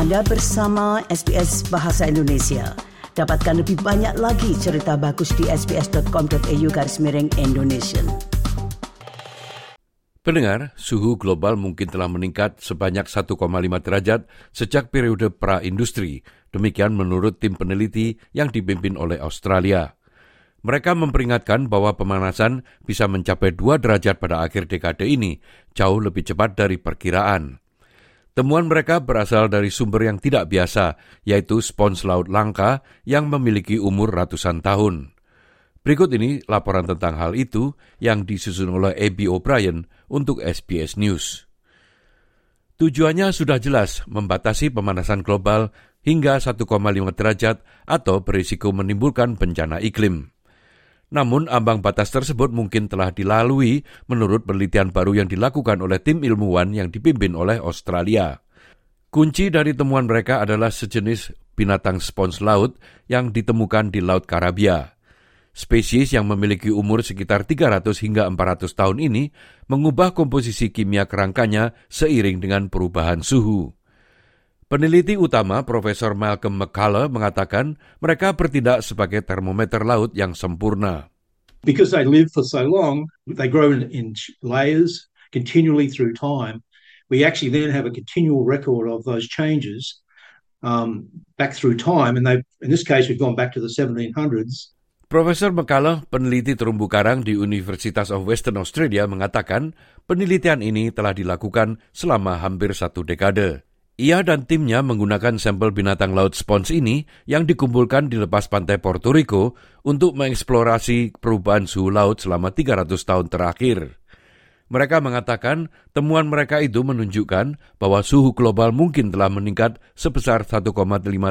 Anda bersama SBS Bahasa Indonesia. Dapatkan lebih banyak lagi cerita bagus di sbs.com.au garis miring Indonesia. Pendengar, suhu global mungkin telah meningkat sebanyak 1,5 derajat sejak periode pra-industri. Demikian menurut tim peneliti yang dipimpin oleh Australia. Mereka memperingatkan bahwa pemanasan bisa mencapai 2 derajat pada akhir dekade ini, jauh lebih cepat dari perkiraan. Temuan mereka berasal dari sumber yang tidak biasa, yaitu spons laut langka yang memiliki umur ratusan tahun. Berikut ini laporan tentang hal itu yang disusun oleh Abby O'Brien untuk SBS News. Tujuannya sudah jelas membatasi pemanasan global hingga 1,5 derajat atau berisiko menimbulkan bencana iklim. Namun ambang batas tersebut mungkin telah dilalui menurut penelitian baru yang dilakukan oleh tim ilmuwan yang dipimpin oleh Australia. Kunci dari temuan mereka adalah sejenis binatang spons laut yang ditemukan di Laut Karabia. Spesies yang memiliki umur sekitar 300 hingga 400 tahun ini mengubah komposisi kimia kerangkanya seiring dengan perubahan suhu. Peneliti utama Profesor Malcolm McCullough mengatakan mereka bertindak sebagai termometer laut yang sempurna. Because they live for so long, they grow in, in layers continually through time. We actually then have a continual record of those changes um, back through time, and they, in this case, we've gone back to the 1700s. Profesor McCullough, peneliti terumbu karang di Universitas of Western Australia, mengatakan penelitian ini telah dilakukan selama hampir satu dekade. Ia dan timnya menggunakan sampel binatang laut spons ini yang dikumpulkan di lepas pantai Puerto Rico untuk mengeksplorasi perubahan suhu laut selama 300 tahun terakhir. Mereka mengatakan temuan mereka itu menunjukkan bahwa suhu global mungkin telah meningkat sebesar 1,5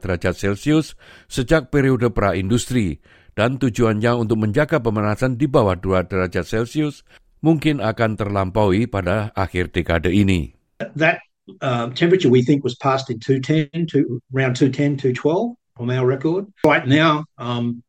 derajat Celcius sejak periode pra-industri dan tujuannya untuk menjaga pemanasan di bawah 2 derajat Celcius mungkin akan terlampaui pada akhir dekade ini. That uh, temperature we think was passed in 210 to around 210 212 from our record. Right now, um,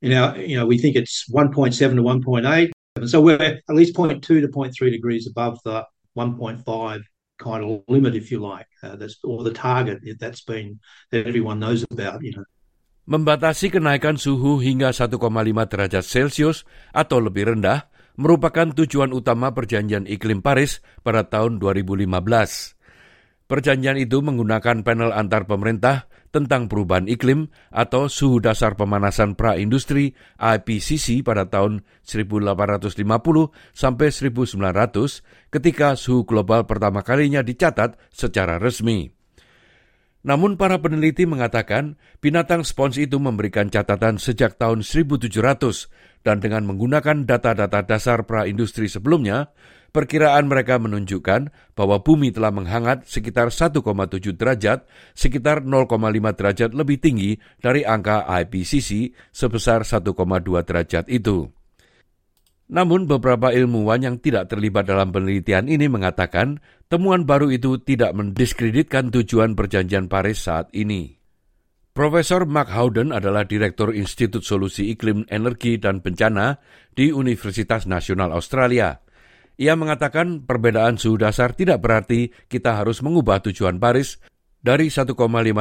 you know, you know, we think it's 1.7 to 1.8. So we're at least 0.2 to 0.3 degrees above the 1.5 kind of limit, if you like, uh, that's, or the target that's been that everyone knows about, you know. Membatasi kenaikan suhu hingga 1,5 derajat Celcius atau lebih rendah merupakan tujuan utama perjanjian iklim Paris pada tahun 2015. Perjanjian itu menggunakan panel antar pemerintah tentang perubahan iklim atau suhu dasar pemanasan pra-industri IPCC pada tahun 1850 sampai 1900 ketika suhu global pertama kalinya dicatat secara resmi. Namun para peneliti mengatakan binatang spons itu memberikan catatan sejak tahun 1700 dan dengan menggunakan data-data dasar pra-industri sebelumnya, perkiraan mereka menunjukkan bahwa bumi telah menghangat sekitar 1,7 derajat, sekitar 0,5 derajat lebih tinggi dari angka IPCC sebesar 1,2 derajat itu. Namun beberapa ilmuwan yang tidak terlibat dalam penelitian ini mengatakan temuan baru itu tidak mendiskreditkan tujuan perjanjian Paris saat ini. Profesor Mark Howden adalah Direktur Institut Solusi Iklim Energi dan Bencana di Universitas Nasional Australia. Ia mengatakan perbedaan suhu dasar tidak berarti kita harus mengubah tujuan Paris dari 1,5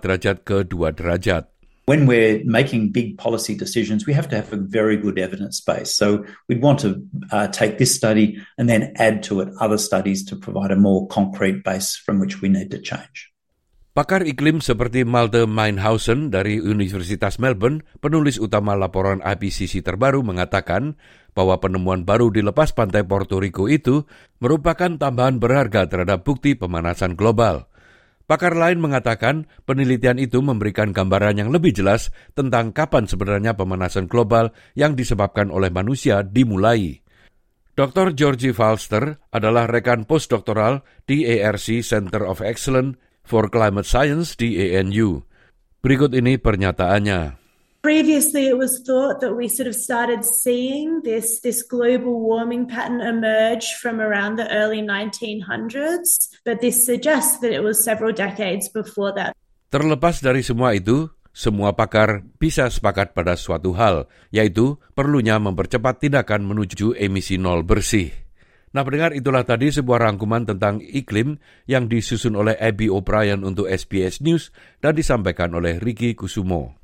derajat ke 2 derajat. When we're making big policy decisions, we have to have a very good evidence base. So we'd want to uh, take this study and then add to it other studies to provide a more concrete base from which we need to change. Pakar iklim seperti Malte Meinhausen dari Universitas Melbourne, penulis utama laporan IPCC terbaru mengatakan bahwa penemuan baru di lepas pantai Puerto Rico itu merupakan tambahan berharga terhadap bukti pemanasan global. Pakar lain mengatakan penelitian itu memberikan gambaran yang lebih jelas tentang kapan sebenarnya pemanasan global yang disebabkan oleh manusia dimulai. Dr. Georgie Falster adalah rekan postdoktoral di ARC Center of Excellence for Climate Science di ANU. Berikut ini pernyataannya. Previously, it was thought that we sort of started seeing this, this global warming pattern emerge from around the early 1900s, but this suggests that it was several decades before that. Terlepas dari semua itu, semua pakar bisa sepakat pada suatu hal, yaitu perlunya mempercepat tindakan menuju emisi nol bersih. Nah pendengar itulah tadi sebuah rangkuman tentang iklim yang disusun oleh Abby O'Brien untuk SBS News dan disampaikan oleh Ricky Kusumo.